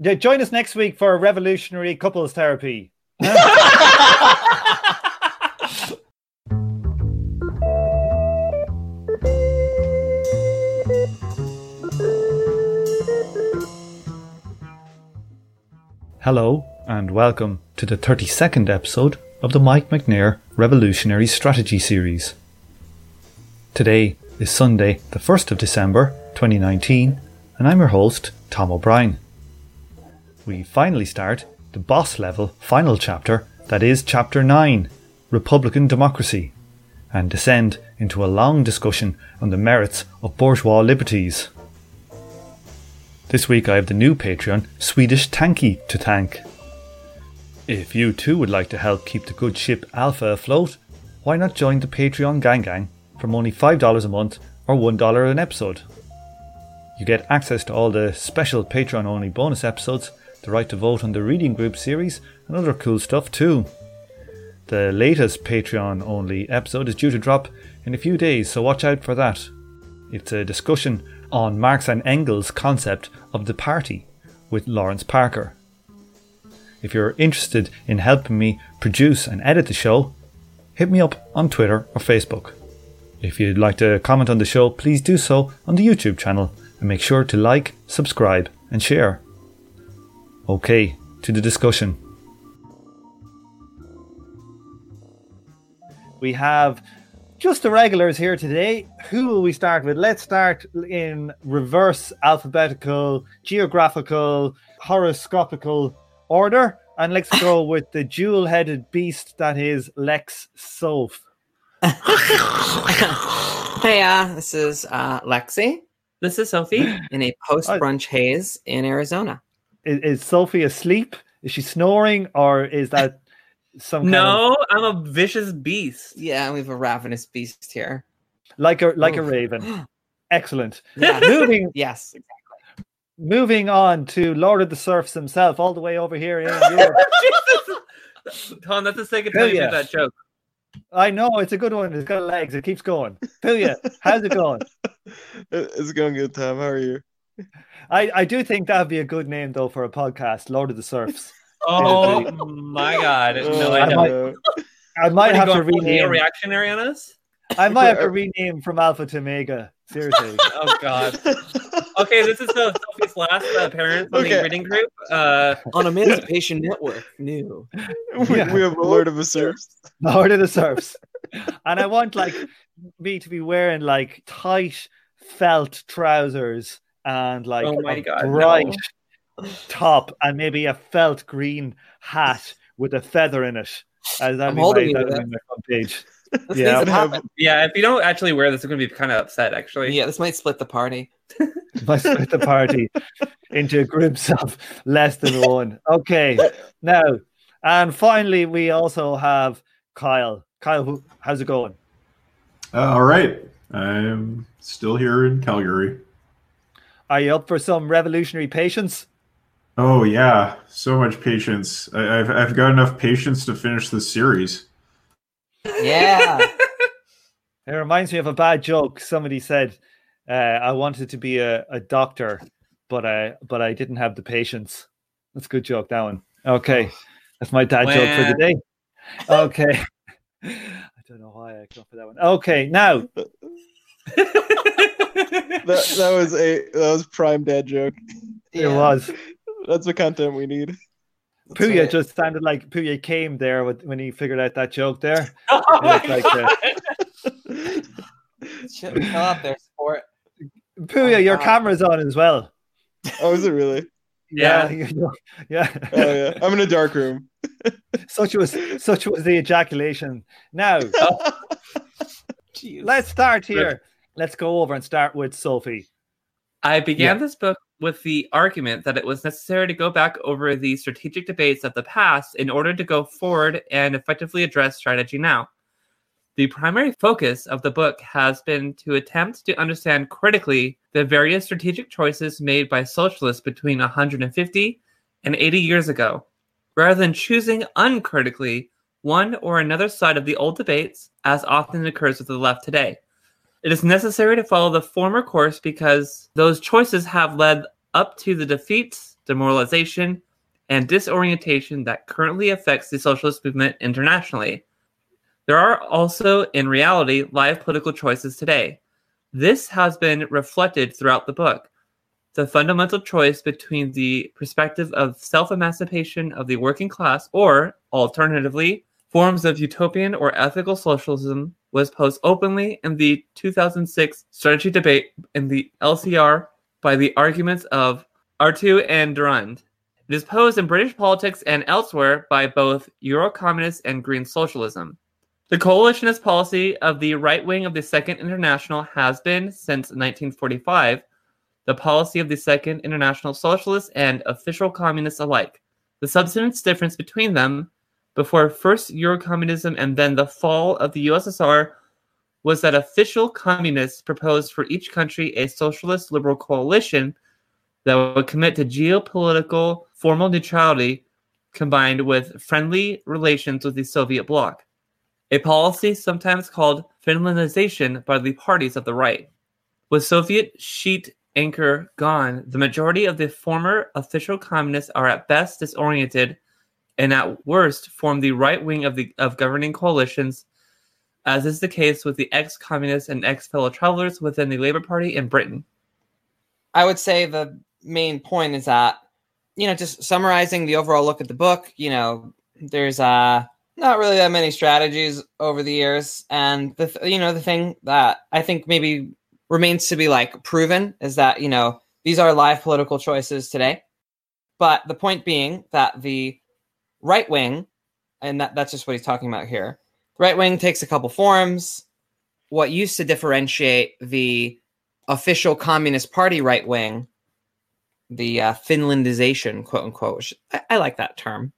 Join us next week for a revolutionary couples therapy. Hello, and welcome to the 32nd episode of the Mike Macnair Revolutionary Strategy Series. Today is Sunday, the 1st of December 2019, and I'm your host, Tom O'Brien. We finally start the boss level final chapter, that is, Chapter 9 Republican Democracy, and descend into a long discussion on the merits of bourgeois liberties. This week I have the new Patreon, Swedish Tanky, to thank. If you too would like to help keep the good ship Alpha afloat, why not join the Patreon Gang Gang from only $5 a month or $1 an episode? You get access to all the special Patreon only bonus episodes, the right to vote on the reading group series, and other cool stuff too. The latest Patreon only episode is due to drop in a few days, so watch out for that. It's a discussion on Marx and Engels' concept of the party with Lawrence Parker. If you're interested in helping me produce and edit the show, hit me up on Twitter or Facebook. If you'd like to comment on the show, please do so on the YouTube channel and make sure to like, subscribe, and share. Okay, to the discussion. We have just the regulars here today. Who will we start with? Let's start in reverse alphabetical, geographical, horoscopical order. And let's go with the dual headed beast that is Lex Soph. Hey, uh, this is uh, Lexi. This is Sophie in a post brunch haze in Arizona. Is, is Sophie asleep? Is she snoring? Or is that some kind No, I'm a vicious beast. Yeah, we have a ravenous beast here. like a like a raven? Excellent. Yeah. Moving yes. Exactly. Moving on to Lord of the Serfs himself, all the way over here in Europe. Tom, that's the second Hell time you yeah. that joke. I know it's a good one. It's got legs. It keeps going. Puya, how's it going? It's going good, Tom. How are you? I, I do think that'd be a good name though for a podcast, Lord of the Serfs. Oh my god. No, I I might- I might What, are you have to rename. reactionary on us? I might have to rename from Alpha to Omega. Seriously. Oh god. Okay, this is the Sophie's last uh, appearance on Okay. the reading group. Uh, On Emancipation Network, new. we, Yeah. we have Lord of the Serfs. Lord of the Serfs. And I want like me to be wearing like tight felt trousers and like Oh my a God, no. bright top and maybe a felt green hat with a feather in it. As I'm be holding my, you that'd be that. my front page. This Yeah. needs to happen. yeah, if you don't actually wear this, I'm gonna be kind of upset. Actually. Yeah, this might split the party. Might split the party into groups of less than one. Okay. Now, and finally, we also have Kyle. Kyle, who- how's it going? Uh, all right. I'm still here in Calgary. Are you up for some revolutionary patience? Oh, yeah. So much patience. I, I've, I've got enough patience to finish this series. Yeah. It reminds me of a bad joke. Somebody said, uh, "I wanted to be a, a doctor, but I but I didn't have the patience." That's a good joke. That one. Okay, that's my dad joke for the day. Okay, I don't know why I come up with that one. Okay, now That, that was a that was prime dad joke. it was That's the content we need. That's Puya right. just sounded like Puya came there with, when he figured out that joke there. Oh my like, God. Chill chill out there, sport. Puya, Oh, your God. camera's on as well. Oh, is it really? Yeah. you- yeah. Oh yeah. I'm in a dark room. such was such was the ejaculation. Now Jeez. let's start here. Let's go over and start with Sophie. I began this book with the argument that it was necessary to go back over the strategic debates of the past in order to go forward and effectively address strategy now. The primary focus of the book has been to attempt to understand critically the various strategic choices made by socialists between 150 and 80 years ago, rather than choosing uncritically one or another side of the old debates, as often occurs with the left today. It is necessary to follow the former course because those choices have led up to the defeats, demoralization, and disorientation that currently affects the socialist movement internationally. There are also, in reality, live political choices today. This has been reflected throughout the book. The fundamental choice between the perspective of self emancipation of the working class or, alternatively, forms of utopian or ethical socialism was posed openly in the 2006 strategy debate in the LCR by the arguments of Artu and Durand. It is posed in British politics and elsewhere by both Euro communists and Green socialism. The coalitionist policy of the right wing of the Second International has been, since 1945, the policy of the Second International Socialists and official communists alike. The substance difference between them before first Eurocommunism and then the fall of the USSR was that official communists proposed for each country a socialist liberal coalition that would commit to geopolitical formal neutrality combined with friendly relations with the Soviet bloc, a policy sometimes called Finlandization by the parties of the right. With Soviet sheet anchor gone, the majority of the former official communists are at best disoriented and at worst form the right wing of the of governing coalitions, as is the case with the ex-communists and ex-fellow travelers within the Labour Party in Britain. I would say the main point is that, you know, just summarizing the overall look at the book, you know, there's uh not really that many strategies over the years, and the th- you know the thing that I think maybe remains to be like proven is that you know these are live political choices today, but the point being that the right wing, and that, that's just what he's talking about here. Right wing takes a couple forms. What used to differentiate the official Communist Party right wing, the uh, Finlandization, quote unquote, I, I like that term,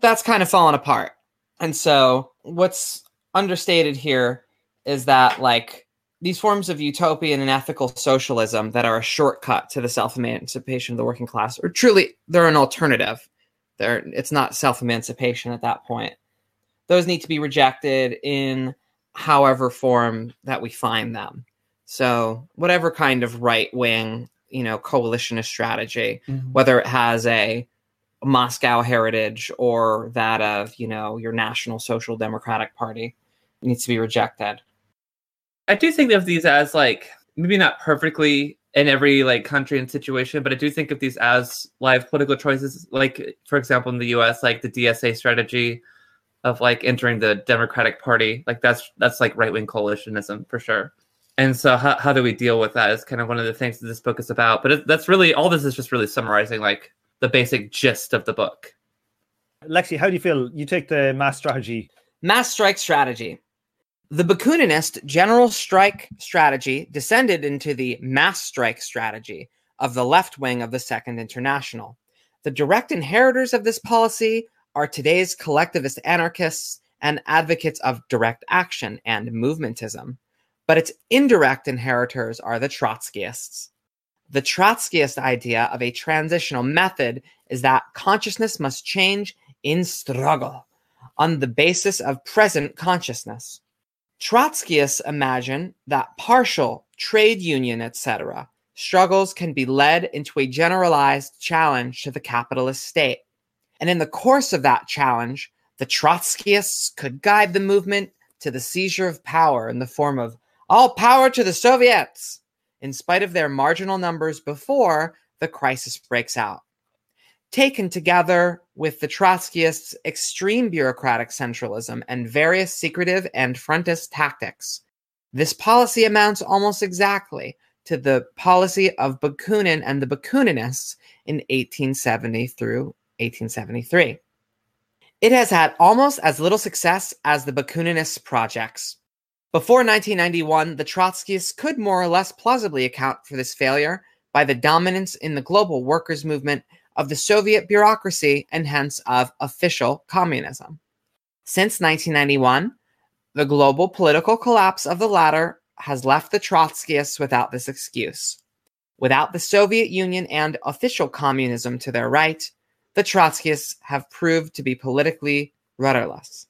that's kind of fallen apart. And so what's understated here is that, like, these forms of utopian and ethical socialism that are a shortcut to the self emancipation of the working class, or truly they're an alternative it's not self emancipation at that point. Those need to be rejected in however form that we find them. So, whatever kind of right wing, you know, coalitionist strategy, mm-hmm. whether it has a Moscow heritage or that of, you know, your National Social Democratic Party, needs to be rejected. I do think of these as like maybe not perfectly in every like country and situation but i do think of these as live political choices. Like for example in the us like the dsa strategy of like entering the democratic party like that's that's like right-wing coalitionism for sure. And so how, how do we deal with that is kind of one of the things that this book is about but it, that's really all this is just really summarizing like the basic gist of the book. Lexi how do you feel? You take the mass strategy. Mass strike strategy the Bakuninist general strike strategy descended into the mass strike strategy of the left wing of the Second International. The direct inheritors of this policy are today's collectivist anarchists and advocates of direct action and movementism, but its indirect inheritors are the Trotskyists. The Trotskyist idea of a transitional method is that consciousness must change in struggle on the basis of present consciousness. Trotskyists imagine that partial trade union, etc., struggles can be led into a generalized challenge to the capitalist state. And in the course of that challenge, the Trotskyists could guide the movement to the seizure of power in the form of all power to the Soviets, in spite of their marginal numbers before the crisis breaks out taken together with the Trotskyists' extreme bureaucratic centralism and various secretive and frontist tactics. This policy amounts almost exactly to the policy of Bakunin and the Bakuninists in 1870 through 1873. It has had almost as little success as the Bakuninist projects. Before 1991, the Trotskyists could more or less plausibly account for this failure by the dominance in the global workers' movement of the Soviet bureaucracy and hence of official communism. Since 1991, the global political collapse of the latter has left the Trotskyists without this excuse. Without the Soviet Union and official communism to their right, the Trotskyists have proved to be politically rudderless.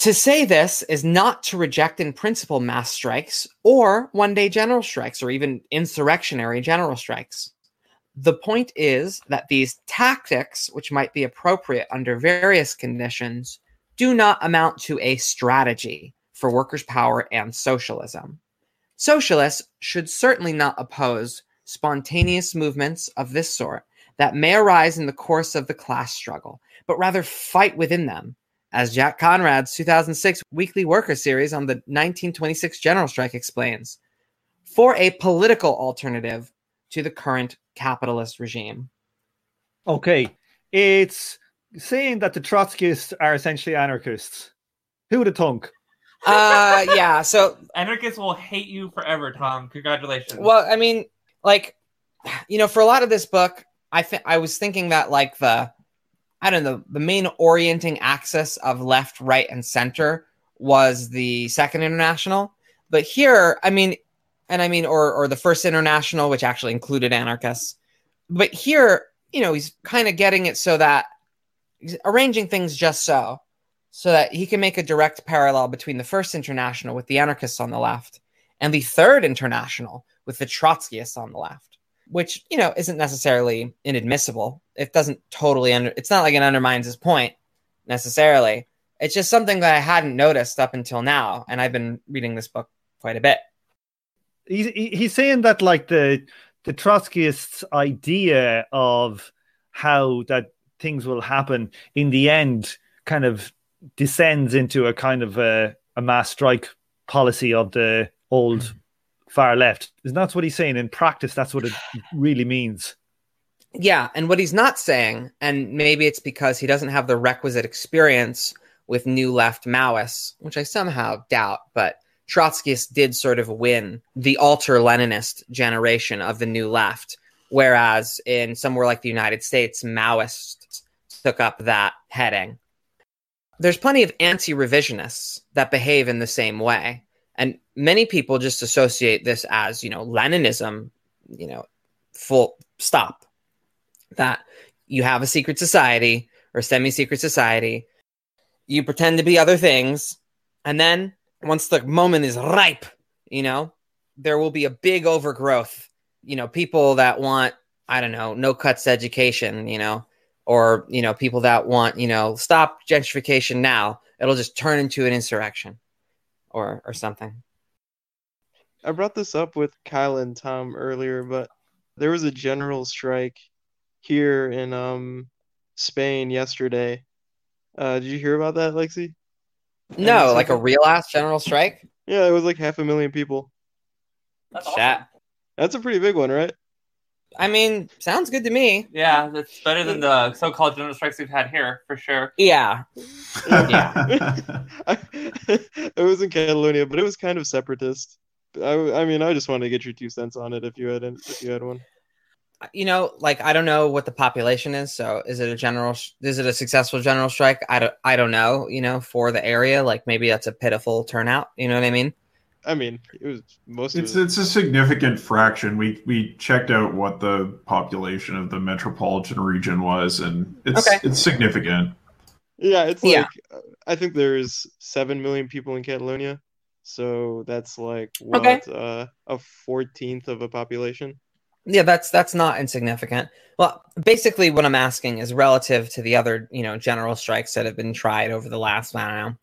To say this is not to reject in principle mass strikes or one day general strikes or even insurrectionary general strikes. The point is that these tactics, which might be appropriate under various conditions, do not amount to a strategy for workers' power and socialism. Socialists should certainly not oppose spontaneous movements of this sort that may arise in the course of the class struggle, but rather fight within them, as Jack Conrad's 2006 Weekly Worker series on the 1926 general strike explains, for a political alternative to the current capitalist regime. Okay, it's saying that the Trotskyists are essentially anarchists. Who would have thunk? Uh, yeah. So, Anarchists will hate you forever, Tom. Congratulations. well, I mean, like, you know, for a lot of this book, I think I was thinking that like the, I don't know, the main orienting axis of left, right, and center was the Second International. But here, I mean, and I mean, or or the First International, which actually included anarchists. But here, you know, he's kind of getting it so that he's arranging things just so, so that he can make a direct parallel between the First International with the anarchists on the left and the Third International with the Trotskyists on the left, which you know isn't necessarily inadmissible. It doesn't totally under. It's not like it undermines his point necessarily. It's just something that I hadn't noticed up until now, and I've been reading this book quite a bit. He's he's saying that like the the Trotskyists' idea of how that things will happen in the end kind of descends into a kind of a, a mass strike policy of the old far left. Isn't that what he's saying? In practice, that's what it really means. Yeah, and what he's not saying, and maybe it's because he doesn't have the requisite experience with new left Maoists, which I somehow doubt, but Trotskyists did sort of win the alter Leninist generation of the new left, whereas in somewhere like the United States, Maoists took up that heading. There's plenty of anti revisionists that behave in the same way. And many people just associate this as, you know, Leninism, you know, full stop that you have a secret society or semi secret society, you pretend to be other things, and then once the moment is ripe, you know, there will be a big overgrowth. You know, people that want, I don't know, no cuts education, you know, or, you know, people that want, you know, stop gentrification now. It'll just turn into an insurrection or or something. I brought this up with Kyle and Tom earlier, but there was a general strike here in um Spain yesterday. Uh, did you hear about that, Lexi? No, like a like a- real ass general strike. Yeah, it was like half a million people. That's Chat. That's a pretty big one, right? I mean, sounds good to me. Yeah, that's better than the so-called general strikes we've had here for sure. Yeah. I, it was in Catalonia, but it was kind of separatist. I, I mean, I just wanted to get your two cents on it if you had an- if you had one. You know, like I don't know what the population is. So is it a general? Is it a successful general strike? I don't. I don't know. You know, for the area, like maybe that's a pitiful turnout. You know what I mean? I mean, it was most It's of it. it's a significant fraction. We we checked out what the population of the metropolitan region was, and it's Okay. it's significant. Yeah, it's like Yeah. uh, I think there's seven million people in Catalonia, so that's like what Okay. uh, a fourteenth of a population. Yeah, that's that's not insignificant. Well, basically, what I'm asking is relative to the other, you know, general strikes that have been tried over the last, I don't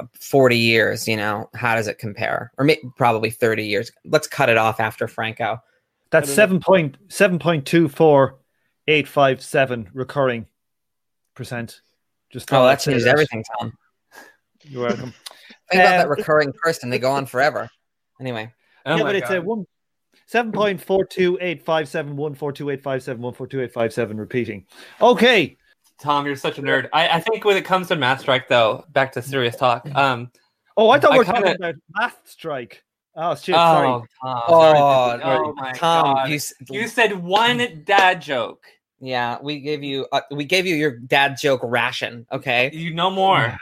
know, 40 years. You know, how does it compare? Or maybe, probably 30 years. Let's cut it off after Franco. That's I seven point seven point two four eight five seven recurring percent. Just Oh, thought that say changes everything, Tom. You're welcome. Think about that Um, recurring person; they go on forever. Anyway. Oh yeah, my but it's a God. one seven point four two eight five seven one four two eight five seven one four two eight five seven repeating. Okay. Tom, you're such a nerd. I, I think when it comes to mass strike, though, back to serious talk. Um, Oh, I thought we I were talking kinda- about math strike. Oh shit, sorry. oh, Tom, Oh, sorry. sorry. oh my Tom, God. you, You, said one dad joke. yeah, we gave you uh, we gave you your dad joke ration. Okay, You know more.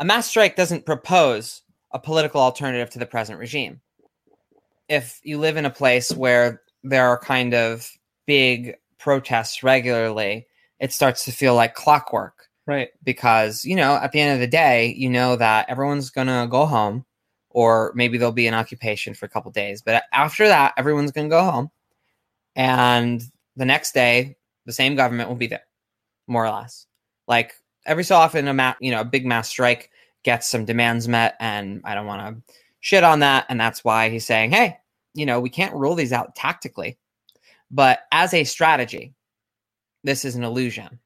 a mass strike doesn't propose a political alternative to the present regime. If you live in a place where there are kind of big protests regularly, it starts to feel like clockwork. Right. because you know at the end of the day you know that everyone's gonna go home or maybe there'll be an occupation for a couple days but after that everyone's gonna go home and the next day, the same government will be there, more or less. Like every so often, a ma- you know a big mass strike gets some demands met, and I don't want to shit on that, and that's why he's saying, hey, you know, we can't rule these out tactically, but as a strategy, this is an illusion.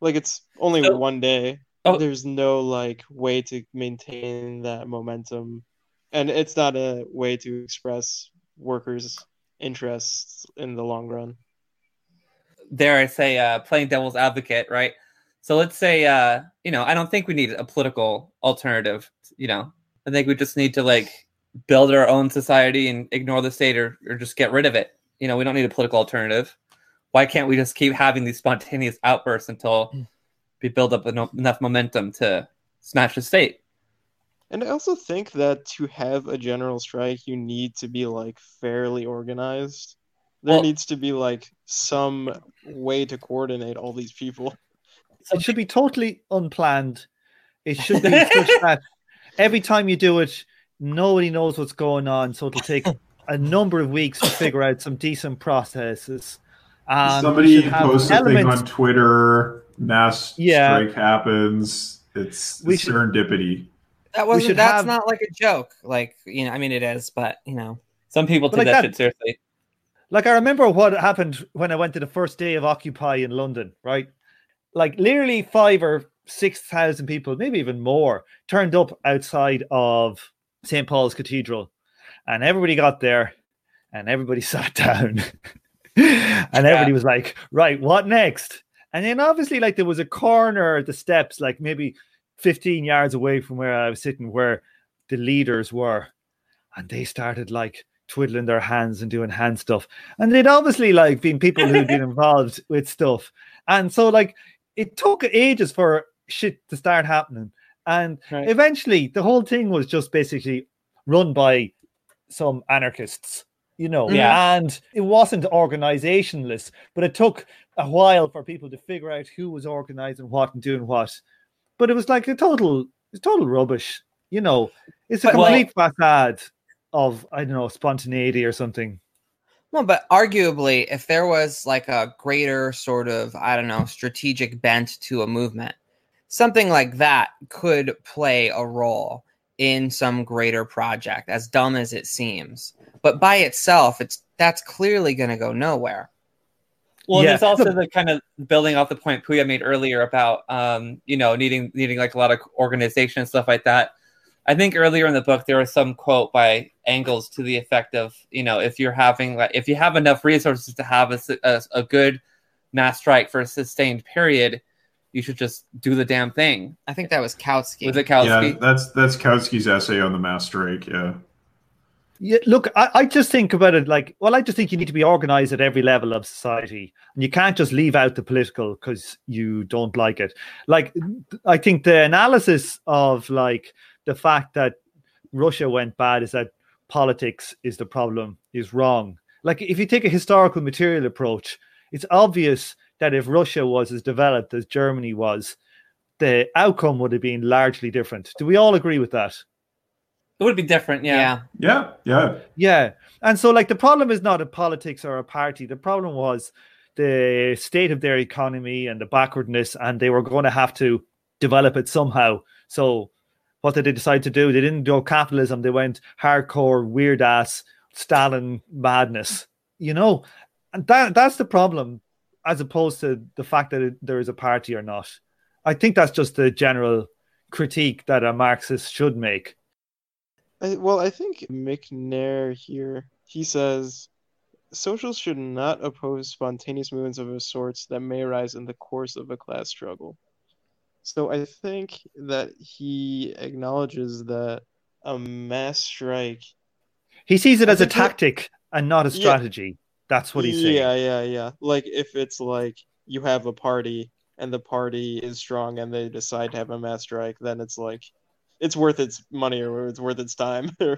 Like it's only So- one day. Oh. There's no like way to maintain that momentum, and it's not a way to express workers' interests in the long run. dare I say, uh, playing devil's advocate, right? So let's say, uh, you know, I don't think we need a political alternative. You know, I think we just need to like build our own society and ignore the state or, or just get rid of it. You know, we don't need a political alternative. Why can't we just keep having these spontaneous outbursts until hmm. we build up eno- enough momentum to smash the state? And I also think that to have a general strike, you need to be like fairly organized. There Well- needs to be like some way to coordinate all these people. It should be totally unplanned. It should be such that every time you do it, nobody knows what's going on. So it'll take a number of weeks to figure out some decent processes. And we Somebody should posts a thing on Twitter. Mass Yeah. strike happens. It's We should- serendipity. That wasn't. That's have- not like a joke. Like you know, I mean, it is, but you know, Some people take like that, that- shit seriously. Like I remember what happened when I went to the first day of Occupy in London, right? Like literally five or six thousand people, maybe even more, turned up outside of St. Paul's Cathedral. And everybody got there and everybody sat down. and everybody was like, right, what next? And then obviously, like there was a corner at the steps, like maybe 15 yards away from where I was sitting, where the leaders were. And they started like twiddling their hands and doing hand stuff. And they'd obviously like been people who'd been involved with stuff. And so like it took ages for shit to start happening. And Right. eventually the whole thing was just basically run by some anarchists, you know. Yeah. And it wasn't organizationless, but it took a while for people to figure out who was organizing what and doing what. But it was like a total it's total rubbish, you know. It's a But- well- complete facade of I don't know spontaneity or something. well, but arguably, if there was like a greater sort of I don't know strategic bent to a movement, something like that could play a role in some greater project. As dumb as it seems, but by itself, it's that's clearly going to go nowhere. Well, Yeah. there's also the kind of building off the point Puya made earlier about, um, you know, needing needing like a lot of organization and stuff like that. I think earlier in the book there was some quote by Engels to the effect of, you know, if you're having like if you have enough resources to have a a good mass strike for a sustained period, you should just do the damn thing. I think that was Kautsky. Was it Yeah, that's that's Kautsky's essay on the mass strike. Yeah. Yeah, look, I, I just think about it like, well, I just think you need to be organized at every level of society, and you can't just leave out the political because you don't like it. Like, I think the analysis of like the fact that Russia went bad is that politics is the problem is wrong. Like, if you take a historical material approach, it's obvious that if Russia was as developed as Germany was, the outcome would have been largely different. Do we all agree with that? It would be different, yeah. yeah. Yeah. Yeah. Yeah. And so, like, the problem is not a politics or a party. The problem was the state of their economy and the backwardness, and they were going to have to develop it somehow. So, what did they decide to do? They didn't go capitalism, they went hardcore, weird ass Stalin madness, you know? And that that's the problem, as opposed to the fact that it, there is a party or not. I think that's just the general critique that a Marxist should make. I, well, I think Macnair here, he says, socials should not oppose spontaneous movements of a sorts that may arise in the course of a class struggle. So I think that he acknowledges that a mass strike. He sees it as a think that- tactic and not a strategy. That's what he's saying. Yeah, yeah, yeah. Like if it's like you have a party and the party is strong and they decide to have a mass strike, then it's like it's worth its money or it's worth its time.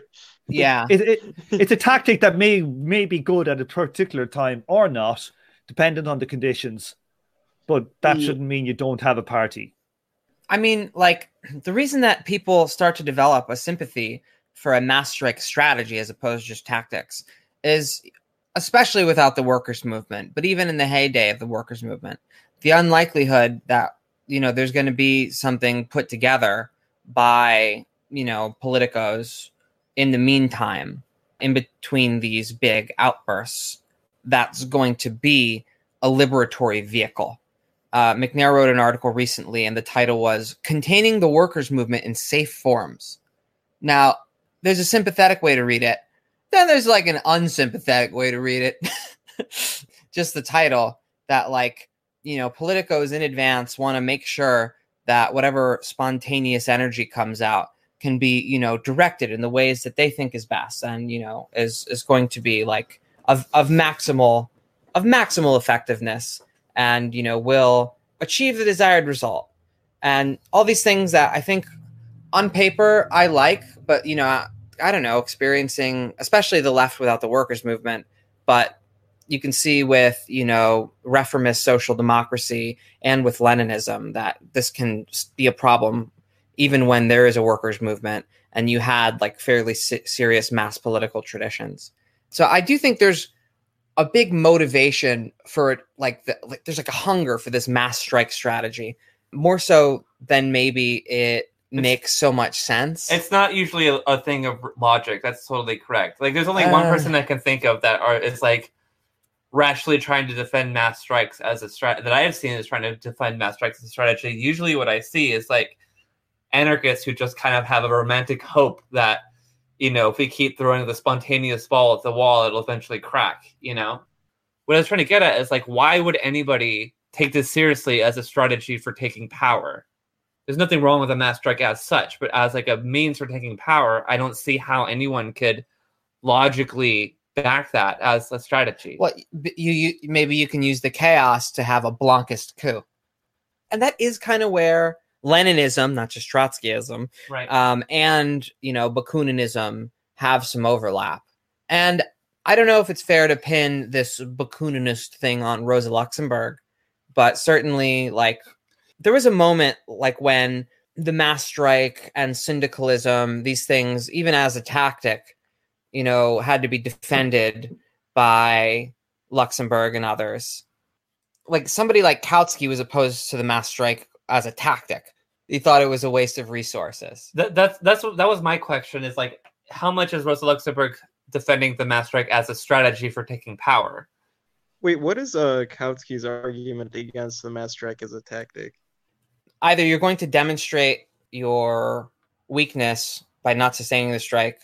Yeah. It, it, it's a tactic that may may be good at a particular time or not, dependent on the conditions. But that Yeah. shouldn't mean you don't have a party. I mean, like the reason that people start to develop a sympathy for a mass strike strategy as opposed to just tactics is especially without the workers' movement, but even in the heyday of the workers' movement, the unlikelihood that you know there's going to be something put together by you know politicos in the meantime in between these big outbursts that's going to be a liberatory vehicle. Uh, Macnair wrote an article recently and the title was containing the workers movement in safe forms. Now there's a sympathetic way to read it then there's like an unsympathetic way to read it. Just the title that like you know politicos in advance want to make sure that whatever spontaneous energy comes out can be you know directed in the ways that they think is best and you know is is going to be like of of maximal of maximal effectiveness and you know will achieve the desired result. And all these things that i think on paper i like but you know I, don't know experiencing especially the left without the workers movement but you can see with you know reformist social democracy and with leninism that this can be a problem even when there is a workers movement and you had like fairly serious mass political traditions. So i do think there's a big motivation for like, the, like there's like a hunger for this mass strike strategy more so than maybe it makes so much sense it's not usually a, a, thing of logic that's totally correct like there's only uh, one person i can think of that are is like rationally trying to defend mass strikes as a strat that I have seen is trying to defend mass strikes as a strategy. Usually, what I see is like anarchists who just kind of have a romantic hope that you know if we keep throwing the spontaneous ball at the wall, it'll eventually crack. You know, what I was trying to get at is like, why would anybody take this seriously as a strategy for taking power? There's nothing wrong with a mass strike as such, but as like a means for taking power, I don't see how anyone could logically back that as a strategy. Well, you, you maybe you can use the chaos to have a Blanquist coup, and that is kind of where Leninism, not just Trotskyism, right, um, and you know Bakuninism have some overlap. And I don't know if it's fair to pin this Bakuninist thing on Rosa Luxemburg, but certainly, like, there was a moment like when the mass strike and syndicalism, these things, even as a tactic, you know, had to be defended by Luxemburg and others. Like somebody like Kautsky was opposed to the mass strike as a tactic. He thought it was a waste of resources. That, that's that's that was my question. Is like, how much is Rosa Luxemburg defending the mass strike as a strategy for taking power? Wait, what is uh Kautsky's argument against the mass strike as a tactic? Either you're going to demonstrate your weakness by not sustaining the strike,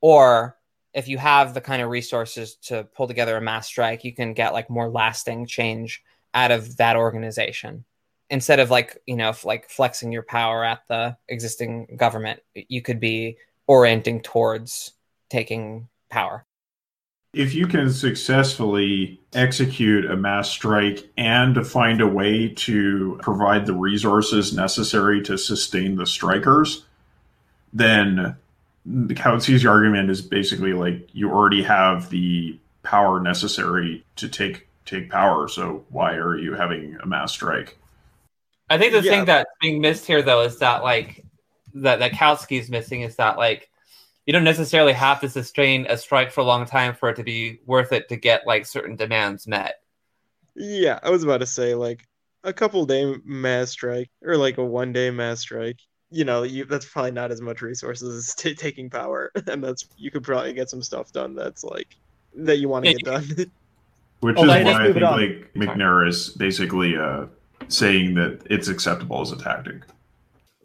or if you have the kind of resources to pull together a mass strike, you can get like more lasting change out of that organization. Instead of like you know like flexing your power at the existing government you could be orienting towards taking power if you can successfully execute a mass strike and to find a way to provide the resources necessary to sustain the strikers then the Kautsky's argument is basically like you already have the power necessary to take take power. So why are you having a mass strike? I think the yeah. thing that's being missed here, though, is that like that that Kautsky's missing is that like you don't necessarily have to sustain a strike for a long time for it to be worth it to get like certain demands met. Yeah, I was about to say like a couple day mass strike or like a one day mass strike you know, you that's probably not as much resources as t- taking power, and that's you could probably get some stuff done that's like that you want to get done. Which oh, is why I think like Macnair is basically uh, saying that it's acceptable as a tactic.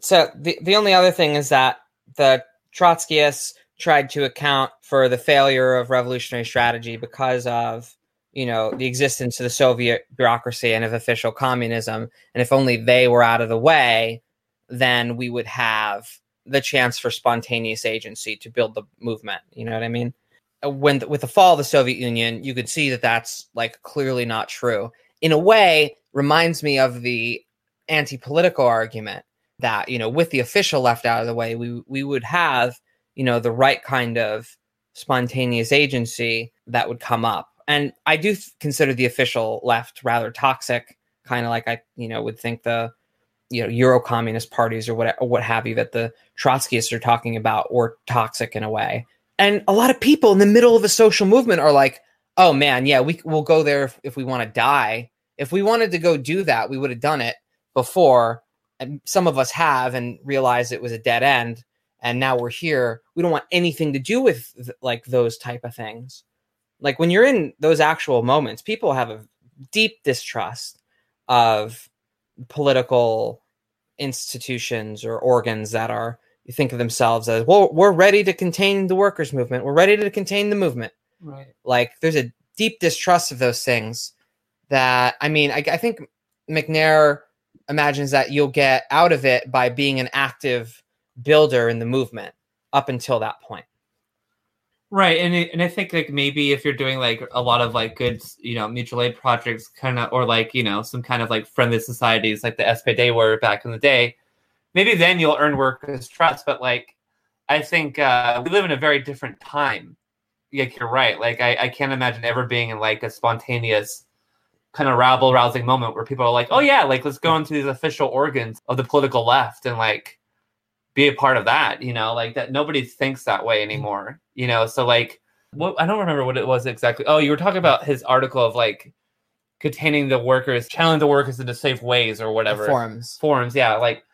So the the only other thing is that the Trotskyists tried to account for the failure of revolutionary strategy because of you know the existence of the Soviet bureaucracy and of official communism, and if only they were out of the way, then we would have the chance for spontaneous agency to build the movement. You know what I mean? When with the fall of the Soviet Union, you could see that that's like clearly not true. In a way, reminds me of the anti-political argument that you know, with the official left out of the way, we we would have you know the right kind of spontaneous agency that would come up. And I do th- consider the official left rather toxic, kind of like I you know would think the you know Euro communist parties or what or what have you that the Trotskyists are talking about or toxic in a way. And a lot of people in the middle of a social movement are like, Oh man, yeah, we will go there if, if we want to die. If we wanted to go do that, we would have done it before. And some of us have and realized it was a dead end. And now we're here. We don't want anything to do with th- like those type of things. Like when you're in those actual moments, people have a deep distrust of political institutions or organs that are you think of themselves as well we're ready to contain the workers movement we're ready to contain the movement Right. like there's a deep distrust of those things that i mean i, I think Macnair imagines that you'll get out of it by being an active builder in the movement up until that point Right, and and I think like maybe if you're doing like a lot of like good, you know, mutual aid projects, kind of, or like you know some kind of like friendly societies like the SPD were back in the day, maybe then you'll earn workers' trust. But like, I think uh, we live in a very different time. Like you're right. Like I, I can't imagine ever being in like a spontaneous kind of rabble rousing moment where people are like, oh yeah, like let's go into these official organs of the political left and like be a part of that. You know, like that nobody thinks that way mm-hmm. anymore you know? So like what i don't remember what it was exactly. Oh you were talking about his article of like containing the workers channeling the workers into safe ways or whatever. Forums forums yeah like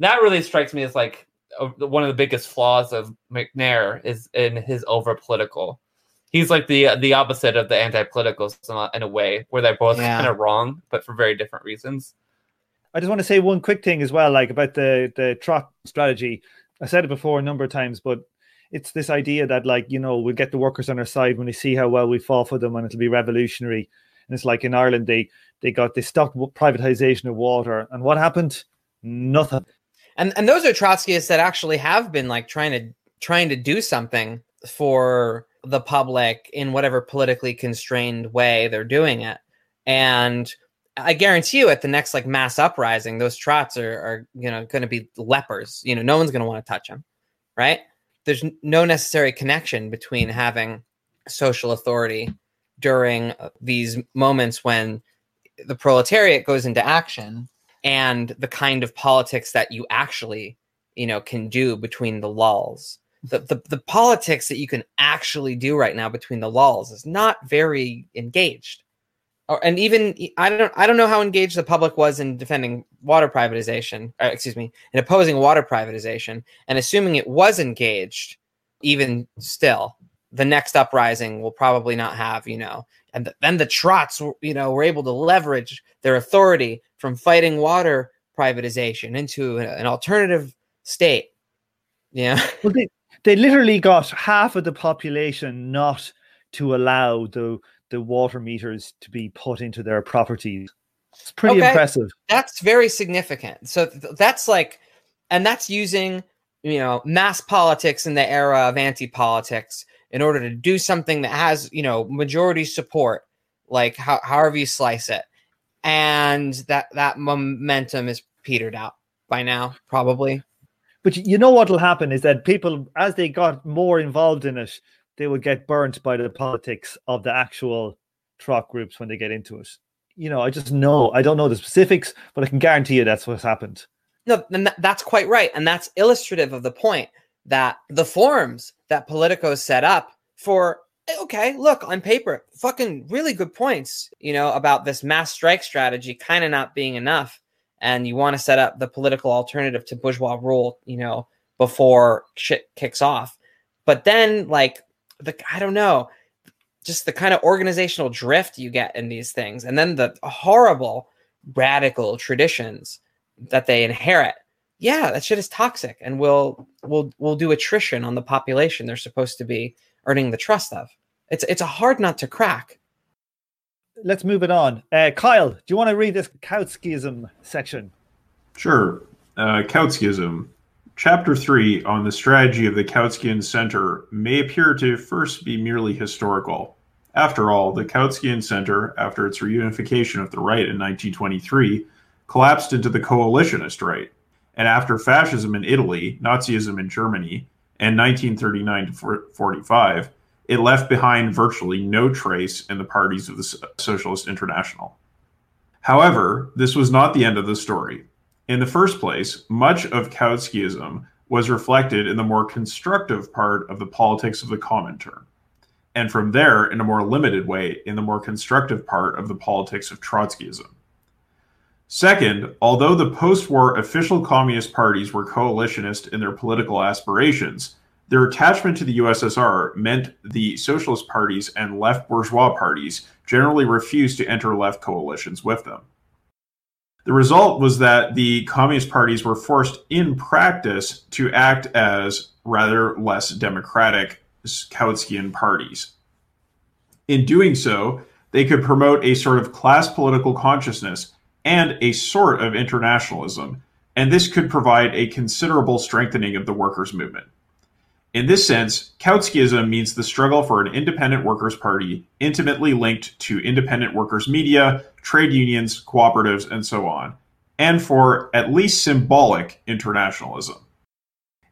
that really strikes me as like a, one of the biggest flaws of Macnair is in his over political he's like the the opposite of the anti-politicals in a way where they're both Yeah. kind of wrong but for very different reasons I just want to say one quick thing as well, like about the the trot strategy. I said it before a number of times, but it's this idea that like you know we'll get the workers on our side when they see how well we fall for them, and it'll be revolutionary. And it's like in Ireland, they they got they stopped privatization of water, and what happened? Nothing. and and those are trotskyists that actually have been like trying to trying to do something for the public in whatever politically constrained way they're doing it. And i guarantee you at the next like mass uprising those trots are, are you know going to be lepers. You know no one's going to want to touch them right? There's no necessary connection between having social authority during uh, these moments when the proletariat goes into action and the kind of politics that you actually you know can do between the lulls the, the the politics that you can actually do right now between the lulls is not very engaged. Or, and even i don't i don't know how engaged the public was in defending water privatization uh, excuse me in opposing water privatization and assuming it was engaged even still the next uprising will probably not have you know and th- then the trots you know were able to leverage their authority from fighting water privatization into an alternative state. Yeah. Well, they literally got half of the population not to allow the the water meters to be put into their properties. It's pretty Okay. impressive. that's very significant so th- that's like and that's using you know mass politics in the era of anti-politics in order to do something that has you know majority support like how, however you slice it and that that momentum is petered out by now probably But you know what will happen is that people, as they got more involved in it, they would get burnt by the politics of the actual truck groups when they get into it. You know, I just know. I don't know the specifics, but I can guarantee you that's what's happened. No, and that, that's quite right. And that's illustrative of the point that the forums that Politico set up for, okay, look, on paper, fucking really good points, you know, about this mass strike strategy kind of not being enough. And you want to set up the political alternative to bourgeois rule, you know, before shit kicks off. But then, like, the, I don't know, just the kind of organizational drift you get in these things. And then the horrible radical traditions that they inherit yeah that shit is toxic and will will will do attrition on the population they're supposed to be earning the trust of it's it's a hard nut to crack Let's move it on. Uh, Kyle, do you want to read this Kautskyism section? Sure. Uh, Kautskyism. Chapter 3 on the strategy of the Kautskian Center may appear to first be merely historical. After all, the Kautskian Center, after its reunification of the right in 1923, collapsed into the coalitionist right. And after fascism in Italy, Nazism in Germany, and 1939 to 45, it left behind virtually no trace in the parties of the Socialist International. However, this was not the end of the story. In the first place, much of Kautskyism was reflected in the more constructive part of the politics of the Comintern. and from there, in a more limited way, in the more constructive part of the politics of Trotskyism. Second, although the post war official communist parties were coalitionist in their political aspirations, their attachment to the USSR meant the socialist parties and left bourgeois parties generally refused to enter left coalitions with them. The result was that the communist parties were forced in practice to act as rather less democratic Kautskian parties. In doing so, they could promote a sort of class political consciousness and a sort of internationalism, and this could provide a considerable strengthening of the workers' movement. In this sense, Kautskyism means the struggle for an independent workers' party intimately linked to independent workers' media, trade unions, cooperatives, and so on, and for at least symbolic internationalism.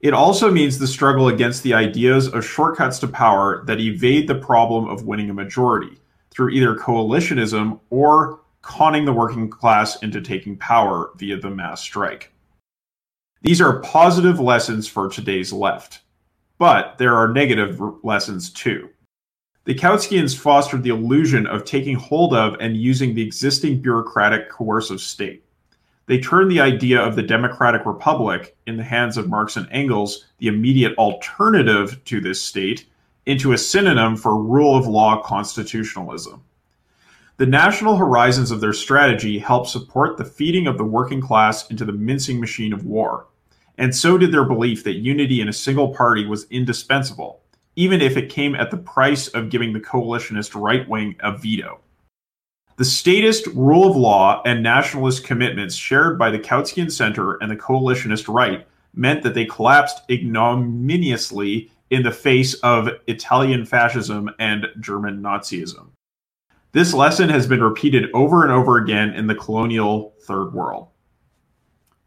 It also means the struggle against the ideas of shortcuts to power that evade the problem of winning a majority through either coalitionism or conning the working class into taking power via the mass strike. These are positive lessons for today's left. But there are negative lessons too. The Kautskians fostered the illusion of taking hold of and using the existing bureaucratic coercive state. They turned the idea of the democratic republic in the hands of Marx and Engels, the immediate alternative to this state, into a synonym for rule of law constitutionalism. The national horizons of their strategy helped support the feeding of the working class into the mincing machine of war and so did their belief that unity in a single party was indispensable, even if it came at the price of giving the coalitionist right wing a veto. The statist rule of law and nationalist commitments shared by the Kautskian center and the coalitionist right meant that they collapsed ignominiously in the face of Italian fascism and German Nazism. This lesson has been repeated over and over again in the colonial Third World.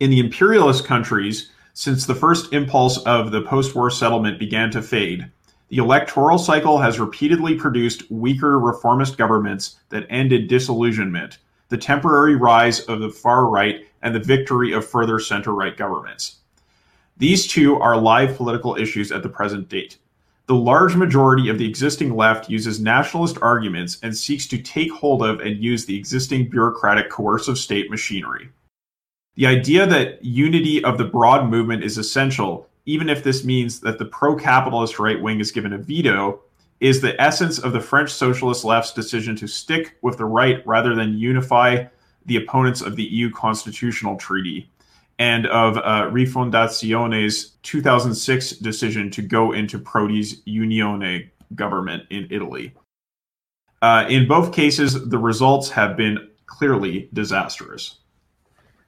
In the imperialist countries, since the first impulse of the post war settlement began to fade, the electoral cycle has repeatedly produced weaker reformist governments that ended disillusionment, the temporary rise of the far right, and the victory of further center right governments. These two are live political issues at the present date. The large majority of the existing left uses nationalist arguments and seeks to take hold of and use the existing bureaucratic coercive state machinery. The idea that unity of the broad movement is essential, even if this means that the pro capitalist right wing is given a veto, is the essence of the French socialist left's decision to stick with the right rather than unify the opponents of the EU constitutional treaty and of uh, Rifondazione's 2006 decision to go into Prodi's Unione government in Italy. Uh, in both cases, the results have been clearly disastrous.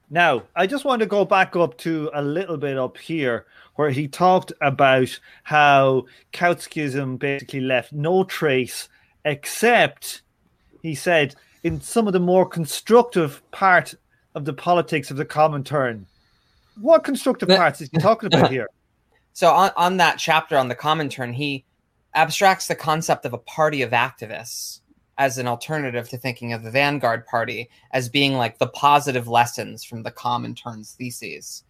Now, I just want to go back up to a little bit up here where he talked about how Kautskyism basically left no trace except, he said, in some of the more constructive part of the politics of the Comintern. What constructive parts is he talking about here? So on, on that chapter on the Comintern, he abstracts the concept of a party of activists as an alternative to thinking of the Vanguard Party as being like the positive lessons from the Comintern's theses.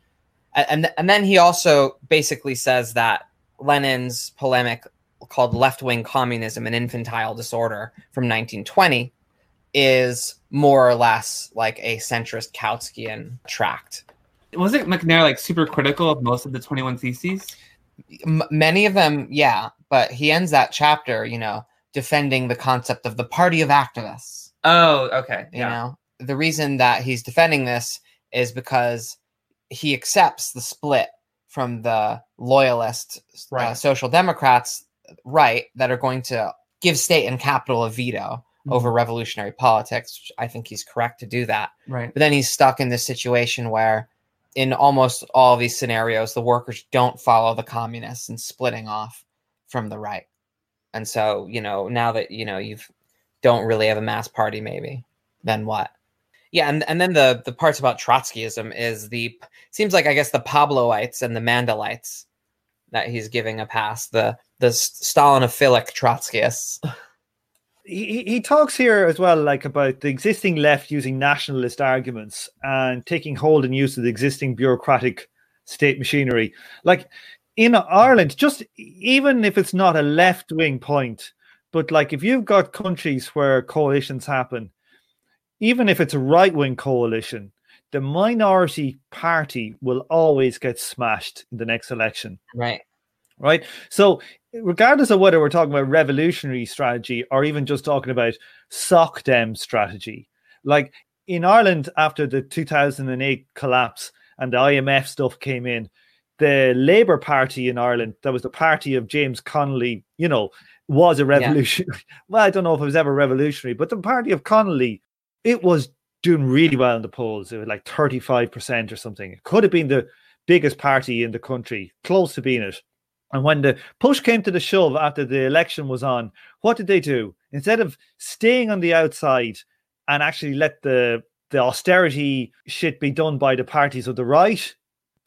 And, and, and then he also basically says that Lenin's polemic called left wing communism and infantile disorder from 1920 is more or less like a centrist Kautskian tract. Wasn't Macnair like super critical of most of the 21 theses? M- many of them, yeah, but he ends that chapter, you know, defending the concept of the party of activists. Oh, okay. You yeah. know, the reason that he's defending this is because he accepts the split from the loyalist uh, right. uh, social democrats right that are going to give state and capital a veto mm-hmm. over revolutionary politics i think he's correct to do that right but then he's stuck in this situation where in almost all these scenarios the workers don't follow the communists and splitting off from the right and so, you know, now that, you know, you've don't really have a mass party, maybe, then what? Yeah, and, and then the the parts about Trotskyism is the seems like I guess the Pabloites and the Mandelites that he's giving a pass, the the Stalinophilic Trotskyists. He, he talks here as well, like about the existing left using nationalist arguments and taking hold and use of the existing bureaucratic state machinery. Like in Ireland, just even if it's not a left wing point, But like if you've got countries where coalitions happen, even if it's a right wing coalition, the minority party will always get smashed in the next election. Right. Right. So, regardless of whether we're talking about revolutionary strategy or even just talking about sock dem strategy, like in Ireland after the 2008 collapse and the IMF stuff came in, the Labour Party in Ireland, that was the party of James Connolly, you know, was a revolutionary. Yeah. Well, I don't know if it was ever revolutionary, but the party of Connolly, it was doing really well in the polls. It was like 35% or something. It could have been the biggest party in the country, close to being it. And when the push came to the shove after the election was on, what did they do? Instead of staying on the outside and actually let the the austerity shit be done by the parties of the right,